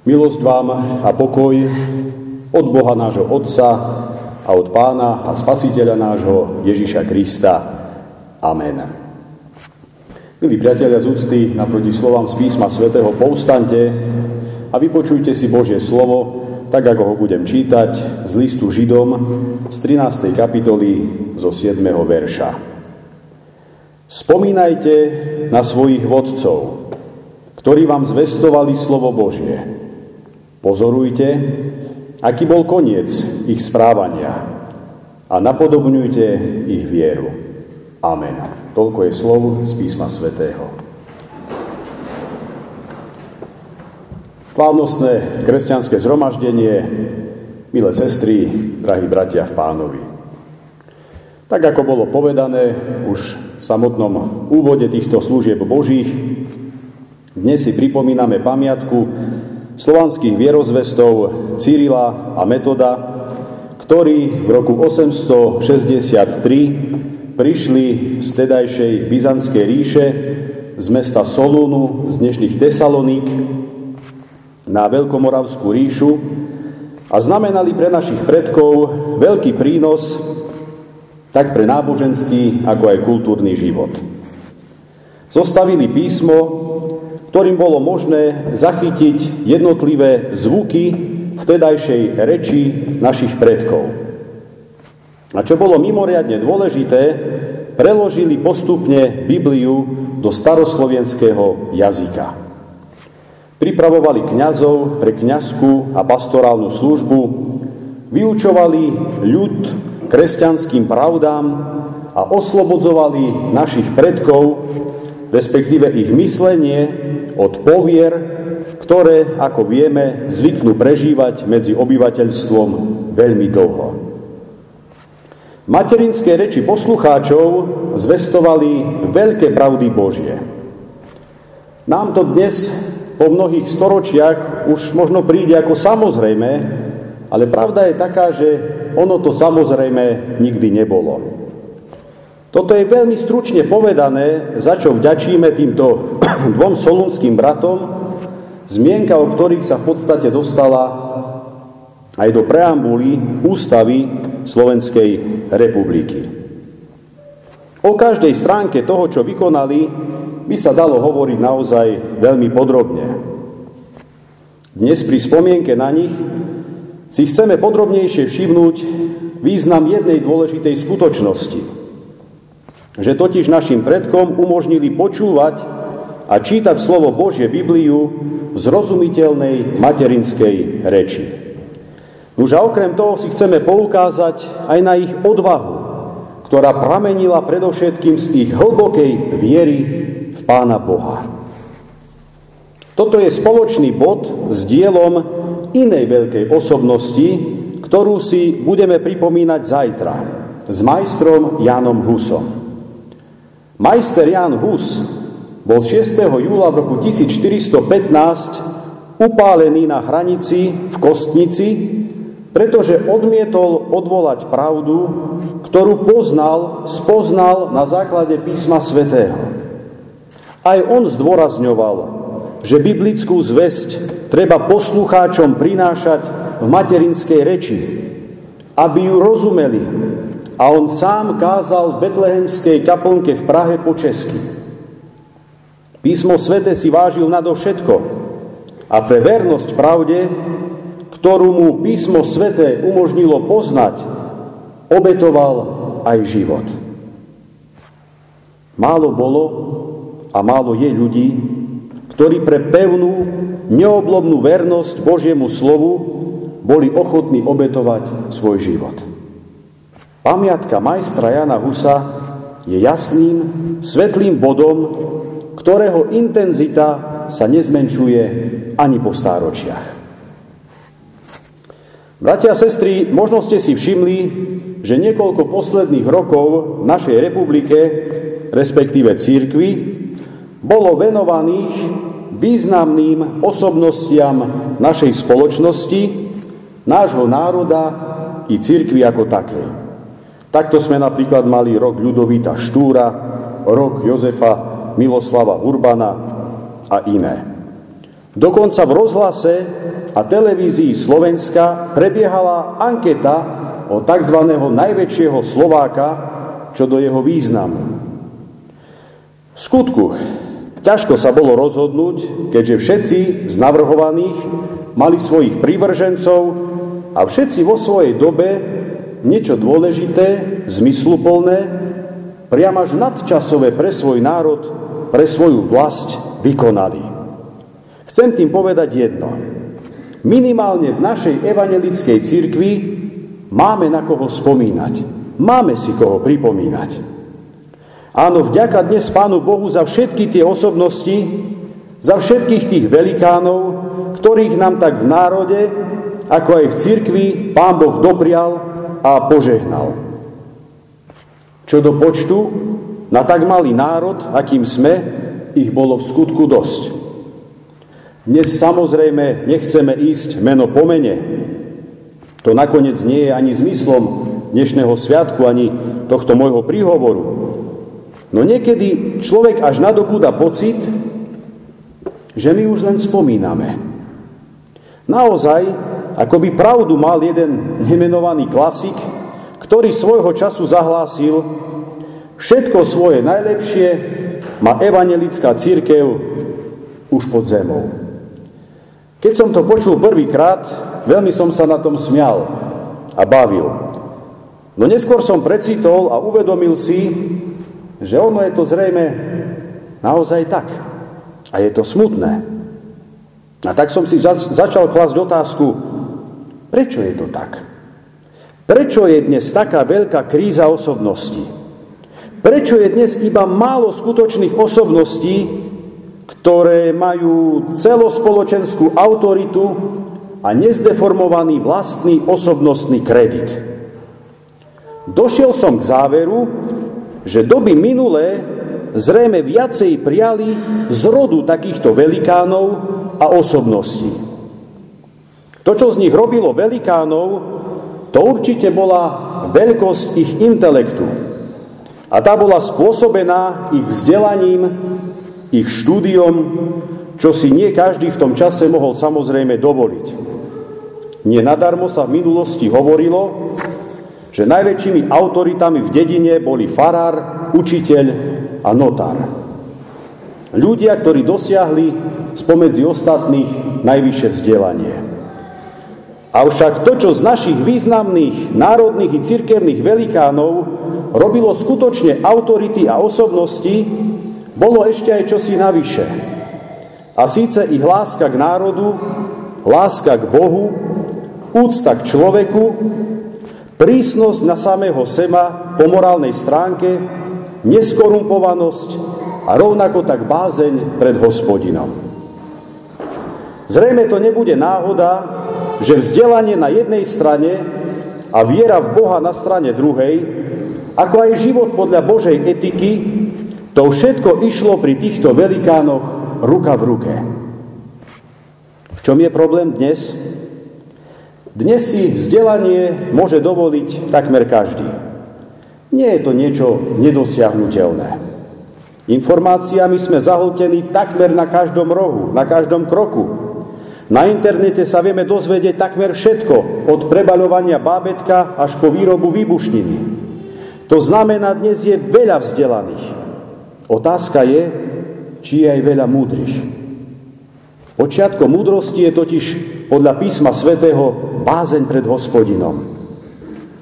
Milosť vám a pokoj od Boha nášho Otca a od Pána a Spasiteľa nášho Ježiša Krista. Amen. Milí priatelia z úcty, naproti slovám z písma svätého povstante a vypočujte si Božie slovo, tak ako ho budem čítať z listu Židom z 13. kapitoly zo 7. verša. Spomínajte na svojich vodcov, ktorí vám zvestovali slovo Božie Pozorujte, aký bol koniec ich správania a napodobňujte ich vieru. Amen. Toľko je slov z písma svätého. Slávnostné kresťanské zhromaždenie, milé sestry, drahí bratia v pánovi. Tak ako bolo povedané už v samotnom úvode týchto služieb Božích, dnes si pripomíname pamiatku slovanských vierozvestov Cyrila a Metoda, ktorí v roku 863 prišli z tedajšej Byzantskej ríše z mesta Solúnu, z dnešných Tesaloník na Veľkomoravskú ríšu a znamenali pre našich predkov veľký prínos tak pre náboženský, ako aj kultúrny život. Zostavili písmo, ktorým bolo možné zachytiť jednotlivé zvuky vtedajšej reči našich predkov. A čo bolo mimoriadne dôležité, preložili postupne Bibliu do staroslovenského jazyka. Pripravovali kňazov pre kňazskú a pastorálnu službu, vyučovali ľud kresťanským pravdám a oslobodzovali našich predkov, respektíve ich myslenie od povier, ktoré, ako vieme, zvyknú prežívať medzi obyvateľstvom veľmi dlho. Materinské reči poslucháčov zvestovali veľké pravdy Božie. Nám to dnes po mnohých storočiach už možno príde ako samozrejme, ale pravda je taká, že ono to samozrejme nikdy nebolo. Toto je veľmi stručne povedané, za čo vďačíme týmto dvom solunským bratom, zmienka o ktorých sa v podstate dostala aj do preambuly ústavy Slovenskej republiky. O každej stránke toho, čo vykonali, by sa dalo hovoriť naozaj veľmi podrobne. Dnes pri spomienke na nich si chceme podrobnejšie všimnúť význam jednej dôležitej skutočnosti – že totiž našim predkom umožnili počúvať a čítať slovo Božie Bibliu v zrozumiteľnej materinskej reči. Už a okrem toho si chceme poukázať aj na ich odvahu, ktorá pramenila predovšetkým z ich hlbokej viery v Pána Boha. Toto je spoločný bod s dielom inej veľkej osobnosti, ktorú si budeme pripomínať zajtra s majstrom Jánom Husom. Majster Jan Hus bol 6. júla v roku 1415 upálený na hranici v Kostnici, pretože odmietol odvolať pravdu, ktorú poznal, spoznal na základe písma svätého. Aj on zdôrazňoval, že biblickú zväzť treba poslucháčom prinášať v materinskej reči, aby ju rozumeli, a on sám kázal v betlehemskej kaplnke v Prahe po česky. Písmo svete si vážil nadovšetko a pre vernosť pravde, ktorú mu písmo svete umožnilo poznať, obetoval aj život. Málo bolo a málo je ľudí, ktorí pre pevnú, neoblobnú vernosť Božiemu slovu boli ochotní obetovať svoj život. Pamiatka majstra Jana Husa je jasným, svetlým bodom, ktorého intenzita sa nezmenšuje ani po stáročiach. Bratia a sestry, možno ste si všimli, že niekoľko posledných rokov v našej republike, respektíve církvi, bolo venovaných významným osobnostiam našej spoločnosti, nášho národa i církvy ako takej. Takto sme napríklad mali rok Ľudovita Štúra, rok Jozefa Miloslava Urbana a iné. Dokonca v rozhlase a televízii Slovenska prebiehala anketa o tzv. najväčšieho Slováka čo do jeho významu. V skutku, ťažko sa bolo rozhodnúť, keďže všetci z navrhovaných mali svojich prívržencov a všetci vo svojej dobe niečo dôležité, zmysluplné, priam až nadčasové pre svoj národ, pre svoju vlast vykonali. Chcem tým povedať jedno. Minimálne v našej evangelickej cirkvi máme na koho spomínať. Máme si koho pripomínať. Áno, vďaka dnes Pánu Bohu za všetky tie osobnosti, za všetkých tých velikánov, ktorých nám tak v národe, ako aj v cirkvi, Pán Boh doprial a požehnal. Čo do počtu, na tak malý národ, akým sme, ich bolo v skutku dosť. Dnes samozrejme nechceme ísť meno po mene. To nakoniec nie je ani zmyslom dnešného sviatku, ani tohto môjho príhovoru. No niekedy človek až nadobúda pocit, že my už len spomíname. Naozaj, ako by pravdu mal jeden nemenovaný klasik, ktorý svojho času zahlásil, všetko svoje najlepšie má evangelická církev už pod zemou. Keď som to počul prvýkrát, veľmi som sa na tom smial a bavil. No neskôr som precitol a uvedomil si, že ono je to zrejme naozaj tak. A je to smutné. A tak som si začal klasť otázku, prečo je to tak? Prečo je dnes taká veľká kríza osobností? Prečo je dnes iba málo skutočných osobností, ktoré majú celospoločenskú autoritu a nezdeformovaný vlastný osobnostný kredit? Došiel som k záveru, že doby minulé zrejme viacej prijali z rodu takýchto velikánov a osobností. To, čo z nich robilo velikánov, to určite bola veľkosť ich intelektu. A tá bola spôsobená ich vzdelaním, ich štúdiom, čo si nie každý v tom čase mohol samozrejme dovoliť. Nie nadarmo sa v minulosti hovorilo, že najväčšími autoritami v dedine boli farár, učiteľ a notár. Ľudia, ktorí dosiahli spomedzi ostatných najvyššie vzdelanie. Avšak to, čo z našich významných národných i cirkevných velikánov robilo skutočne autority a osobnosti, bolo ešte aj čosi navyše. A síce ich láska k národu, láska k Bohu, úcta k človeku prísnosť na samého seba po morálnej stránke, neskorumpovanosť a rovnako tak bázeň pred hospodinom. Zrejme to nebude náhoda, že vzdelanie na jednej strane a viera v Boha na strane druhej, ako aj život podľa Božej etiky, to všetko išlo pri týchto velikánoch ruka v ruke. V čom je problém dnes? Dnes si vzdelanie môže dovoliť takmer každý. Nie je to niečo nedosiahnutelné. Informáciami sme zahltení takmer na každom rohu, na každom kroku. Na internete sa vieme dozvedieť takmer všetko, od prebaľovania bábetka až po výrobu výbušniny. To znamená, dnes je veľa vzdelaných. Otázka je, či je aj veľa múdrych. Počiatkom múdrosti je totiž podľa písma svätého bázeň pred hospodinom.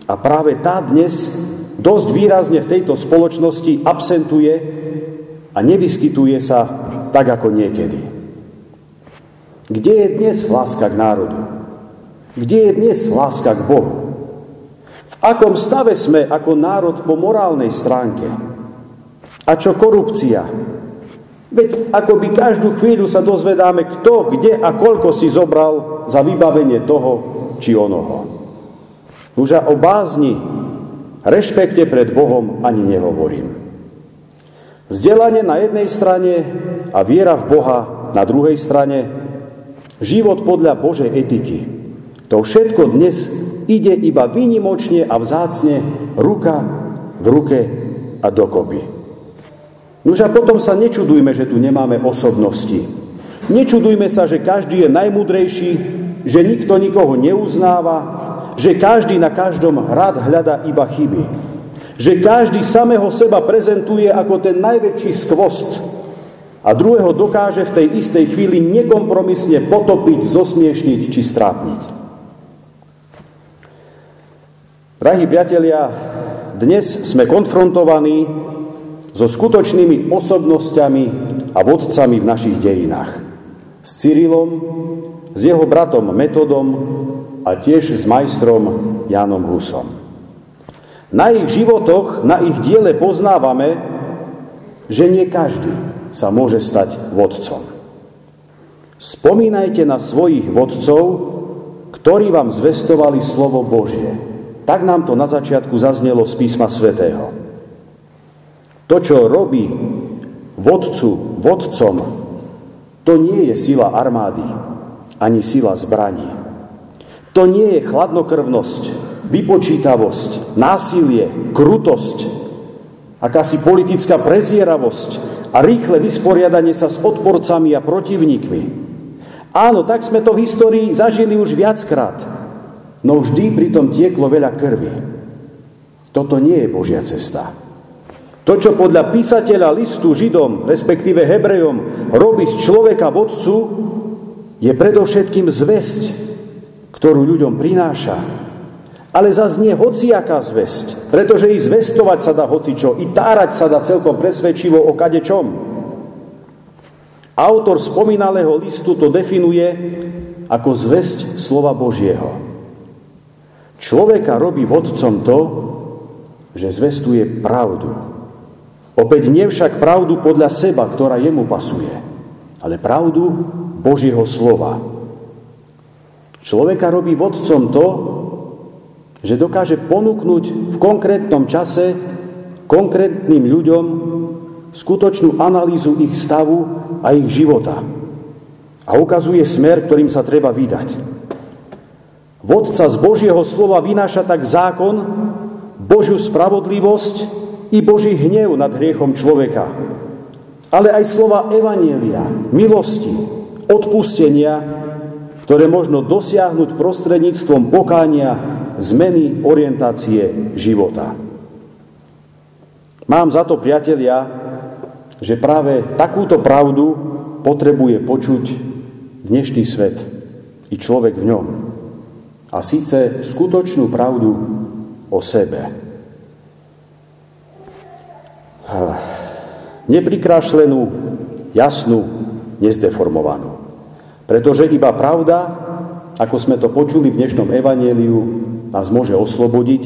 A práve tá dnes dosť výrazne v tejto spoločnosti absentuje a nevyskytuje sa tak ako niekedy. Kde je dnes láska k národu? Kde je dnes láska k Bohu? V akom stave sme ako národ po morálnej stránke? A čo korupcia? Veď ako by každú chvíľu sa dozvedáme, kto, kde a koľko si zobral za vybavenie toho, či onoho. Už o bázni, rešpekte pred Bohom ani nehovorím. Vzdelanie na jednej strane a viera v Boha na druhej strane, život podľa Božej etiky. To všetko dnes ide iba výnimočne a vzácne ruka v ruke a dokopy. Nož a potom sa nečudujme, že tu nemáme osobnosti. Nečudujme sa, že každý je najmudrejší, že nikto nikoho neuznáva, že každý na každom rád hľada iba chyby. Že každý samého seba prezentuje ako ten najväčší skvost a druhého dokáže v tej istej chvíli nekompromisne potopiť, zosmiešniť či strápniť. Drahí priatelia, dnes sme konfrontovaní so skutočnými osobnosťami a vodcami v našich dejinách s Cyrilom, s jeho bratom Metodom a tiež s majstrom Jánom Husom. Na ich životoch, na ich diele poznávame, že nie každý sa môže stať vodcom. Spomínajte na svojich vodcov, ktorí vám zvestovali slovo Božie. Tak nám to na začiatku zaznelo z písma svätého. To, čo robí vodcu vodcom, to nie je sila armády, ani sila zbraní. To nie je chladnokrvnosť, vypočítavosť, násilie, krutosť, akási politická prezieravosť a rýchle vysporiadanie sa s odporcami a protivníkmi. Áno, tak sme to v histórii zažili už viackrát, no vždy pritom tieklo veľa krvi. Toto nie je Božia cesta. To, čo podľa písateľa listu Židom, respektíve Hebrejom, robí z človeka vodcu, je predovšetkým zväzť, ktorú ľuďom prináša. Ale zase nie hociaká zväzť, pretože i zvestovať sa dá hocičo, i tárať sa dá celkom presvedčivo o kadečom. Autor spomínalého listu to definuje ako zväzť slova Božieho. Človeka robí vodcom to, že zvestuje pravdu, Opäť nie však pravdu podľa seba, ktorá jemu pasuje, ale pravdu Božieho slova. Človeka robí vodcom to, že dokáže ponúknuť v konkrétnom čase konkrétnym ľuďom skutočnú analýzu ich stavu a ich života. A ukazuje smer, ktorým sa treba vydať. Vodca z Božieho slova vynáša tak zákon, Božiu spravodlivosť i Boží hnev nad hriechom človeka, ale aj slova evanielia, milosti, odpustenia, ktoré možno dosiahnuť prostredníctvom pokánia, zmeny orientácie života. Mám za to, priatelia, že práve takúto pravdu potrebuje počuť dnešný svet i človek v ňom. A síce skutočnú pravdu o sebe neprikrášlenú, jasnú, nezdeformovanú. Pretože iba pravda, ako sme to počuli v dnešnom evaneliu, nás môže oslobodiť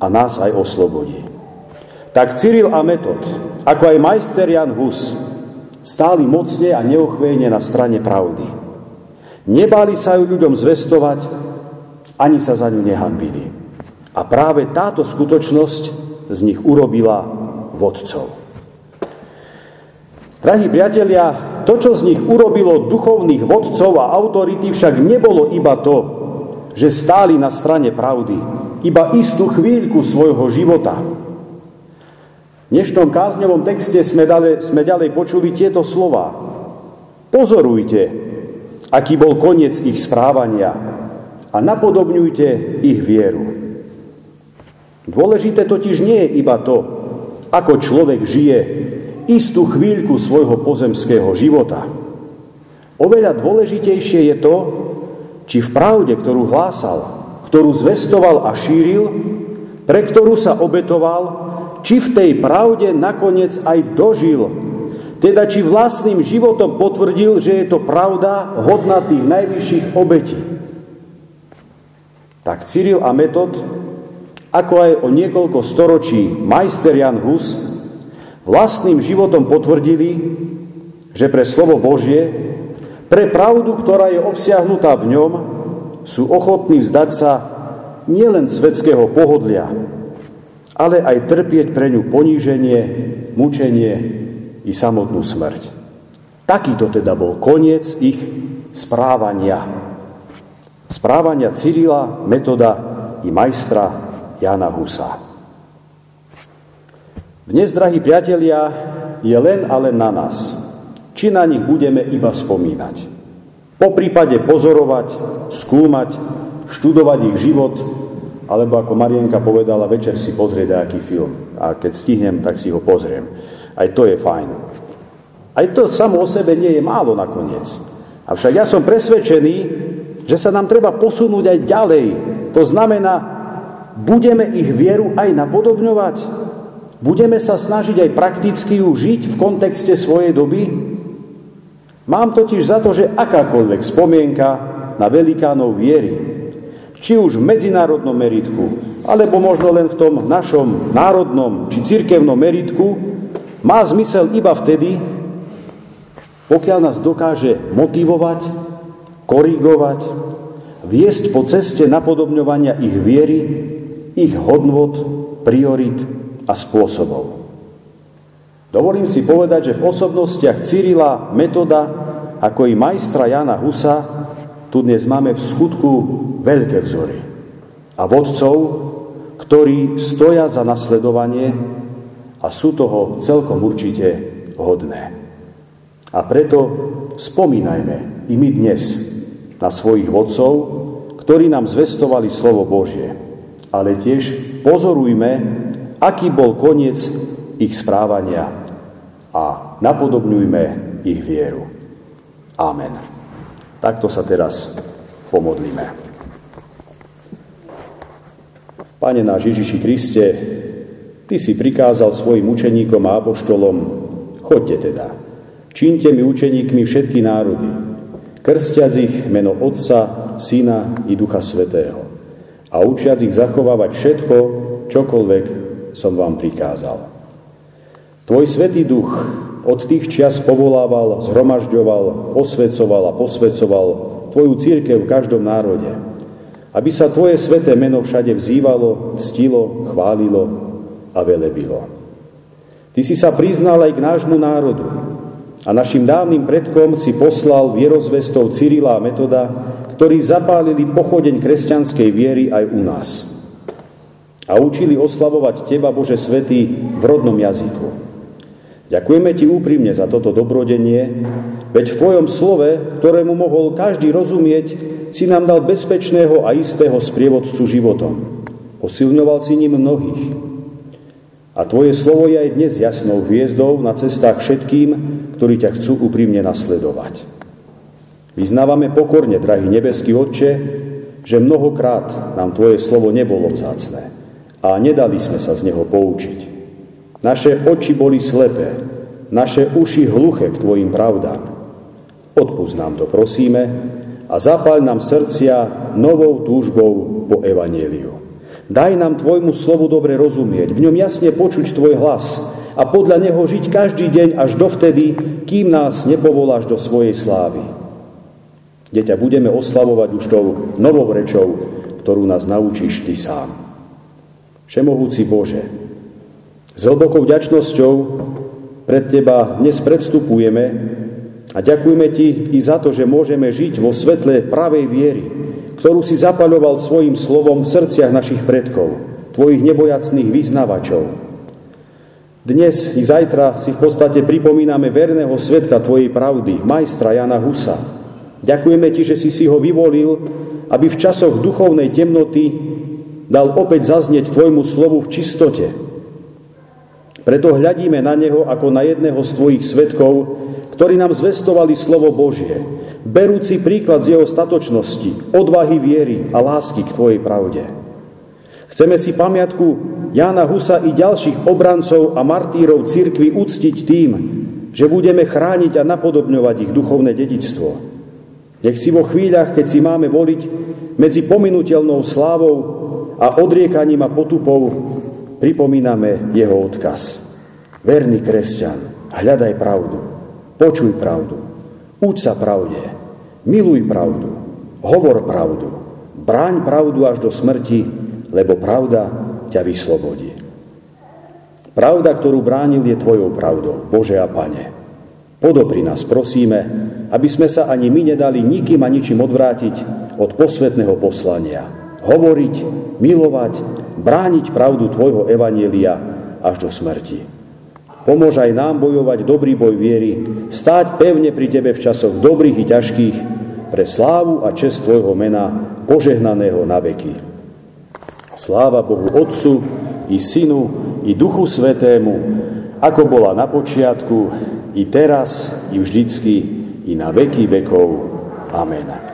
a nás aj oslobodí. Tak Cyril a Metod, ako aj majster Jan Hus, stáli mocne a neochvejne na strane pravdy. Nebáli sa ju ľuďom zvestovať, ani sa za ňu nehambili. A práve táto skutočnosť z nich urobila vodcov. Drahí priatelia, to, čo z nich urobilo duchovných vodcov a autority, však nebolo iba to, že stáli na strane pravdy, iba istú chvíľku svojho života. V dnešnom kázňovom texte sme ďalej, sme ďalej počuli tieto slova. Pozorujte, aký bol koniec ich správania a napodobňujte ich vieru. Dôležité totiž nie je iba to, ako človek žije istú chvíľku svojho pozemského života. Oveľa dôležitejšie je to, či v pravde, ktorú hlásal, ktorú zvestoval a šíril, pre ktorú sa obetoval, či v tej pravde nakoniec aj dožil. Teda či vlastným životom potvrdil, že je to pravda hodná tých najvyšších obetí. Tak Cyril a Metod ako aj o niekoľko storočí majster Jan Hus vlastným životom potvrdili, že pre slovo Božie, pre pravdu, ktorá je obsiahnutá v ňom, sú ochotní vzdať sa nielen svetského pohodlia, ale aj trpieť pre ňu poníženie, mučenie i samotnú smrť. Takýto teda bol koniec ich správania. Správania Cyrila, metoda i majstra Jana Husa. Dnes, drahí priatelia, je len a len na nás, či na nich budeme iba spomínať. Po prípade pozorovať, skúmať, študovať ich život, alebo ako Marienka povedala, večer si pozrieť aký film. A keď stihnem, tak si ho pozriem. Aj to je fajn. Aj to samo o sebe nie je málo nakoniec. Avšak ja som presvedčený, že sa nám treba posunúť aj ďalej. To znamená, budeme ich vieru aj napodobňovať. Budeme sa snažiť aj prakticky ju žiť v kontexte svojej doby. Mám totiž za to, že akákoľvek spomienka na velikánov viery, či už v medzinárodnom meritku, alebo možno len v tom našom národnom či cirkevnom meritku, má zmysel iba vtedy, pokiaľ nás dokáže motivovať, korigovať, viesť po ceste napodobňovania ich viery, ich hodnot, priorit a spôsobov. Dovolím si povedať, že v osobnostiach Cyrila, Metoda, ako i majstra Jana Husa, tu dnes máme v skutku veľké vzory. A vodcov, ktorí stoja za nasledovanie a sú toho celkom určite hodné. A preto spomínajme i my dnes na svojich vodcov, ktorí nám zvestovali slovo Božie. Ale tiež pozorujme, aký bol koniec ich správania a napodobňujme ich vieru. Amen. Takto sa teraz pomodlíme. Pane náš Ježiši Kriste, Ty si prikázal svojim učeníkom a apoštolom, chodte teda, Čínte mi učeníkmi všetky národy, krstiac ich meno Otca, Syna i Ducha Svetého a učiac ich zachovávať všetko, čokoľvek som vám prikázal. Tvoj Svetý Duch od tých čias povolával, zhromažďoval, osvecoval a posvecoval Tvoju církev v každom národe, aby sa Tvoje sveté meno všade vzývalo, ctilo, chválilo a velebilo. Ty si sa priznal aj k nášmu národu, a našim dávnym predkom si poslal vierozvestov Cyrila a Metoda, ktorí zapálili pochodeň kresťanskej viery aj u nás. A učili oslavovať Teba, Bože Svetý, v rodnom jazyku. Ďakujeme Ti úprimne za toto dobrodenie, veď v Tvojom slove, ktorému mohol každý rozumieť, si nám dal bezpečného a istého sprievodcu životom. Posilňoval si ním mnohých. A Tvoje slovo je aj dnes jasnou hviezdou na cestách všetkým, ktorí ťa chcú úprimne nasledovať. Vyznávame pokorne, drahý nebeský Otče, že mnohokrát nám Tvoje slovo nebolo vzácne a nedali sme sa z neho poučiť. Naše oči boli slepé, naše uši hluché k Tvojim pravdám. Odpust nám to, prosíme, a zapáľ nám srdcia novou túžbou po Evangeliu. Daj nám Tvojmu slovu dobre rozumieť, v ňom jasne počuť Tvoj hlas a podľa neho žiť každý deň až dovtedy, kým nás nepovoláš do svojej slávy. Kde ťa budeme oslavovať už tou novou rečou, ktorú nás naučíš Ty sám. Všemohúci Bože, s hlbokou vďačnosťou pred Teba dnes predstupujeme a ďakujeme Ti i za to, že môžeme žiť vo svetle pravej viery, ktorú si zapaľoval svojim slovom v srdciach našich predkov, tvojich nebojacných vyznavačov. Dnes i zajtra si v podstate pripomíname verného svetka Tvojej pravdy, majstra Jana Husa. Ďakujeme Ti, že si si ho vyvolil, aby v časoch duchovnej temnoty dal opäť zaznieť Tvojmu slovu v čistote. Preto hľadíme na Neho ako na jedného z Tvojich svetkov, ktorí nám zvestovali slovo Božie, berúci príklad z jeho statočnosti, odvahy viery a lásky k Tvojej pravde. Chceme si pamiatku Jána Husa i ďalších obrancov a martírov cirkvi uctiť tým, že budeme chrániť a napodobňovať ich duchovné dedičstvo. Nech si vo chvíľach, keď si máme voliť medzi pominutelnou slávou a odriekaním a potupou, pripomíname jeho odkaz. Verný kresťan, hľadaj pravdu, počuj pravdu, Uč sa pravde, miluj pravdu, hovor pravdu, bráň pravdu až do smrti, lebo pravda ťa vyslobodí. Pravda, ktorú bránil, je Tvojou pravdou, Bože a Pane. Podobri nás, prosíme, aby sme sa ani my nedali nikým a ničím odvrátiť od posvetného poslania. Hovoriť, milovať, brániť pravdu Tvojho Evanielia až do smrti. Pomôž aj nám bojovať dobrý boj viery, stáť pevne pri Tebe v časoch dobrých i ťažkých, pre slávu a čest Tvojho mena, požehnaného na veky. Sláva Bohu Otcu i Synu i Duchu Svetému, ako bola na počiatku, i teraz, i vždycky, i na veky vekov. Amen.